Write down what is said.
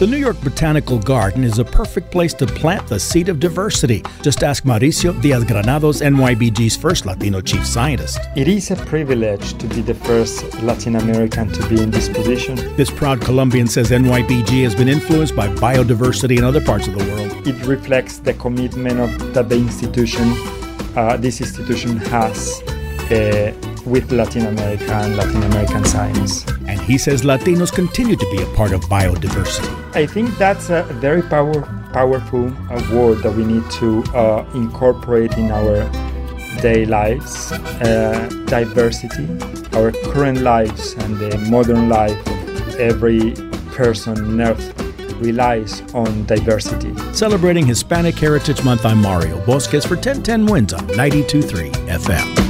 The New York Botanical Garden is a perfect place to plant the seed of diversity. Just ask Mauricio Diazgranados, NYBG's first Latino chief scientist. It is a privilege to be the first Latin American to be in this position. This proud Colombian says NYBG has been influenced by biodiversity in other parts of the world. It reflects the commitment of, that the institution, uh, this institution has uh, with Latin America and Latin American science. He says Latinos continue to be a part of biodiversity. I think that's a very power, powerful word that we need to uh, incorporate in our day lives. Uh, diversity, our current lives, and the modern life of every person on earth relies on diversity. Celebrating Hispanic Heritage Month, I'm Mario Bosquez for 1010 Wins on 92.3 FM.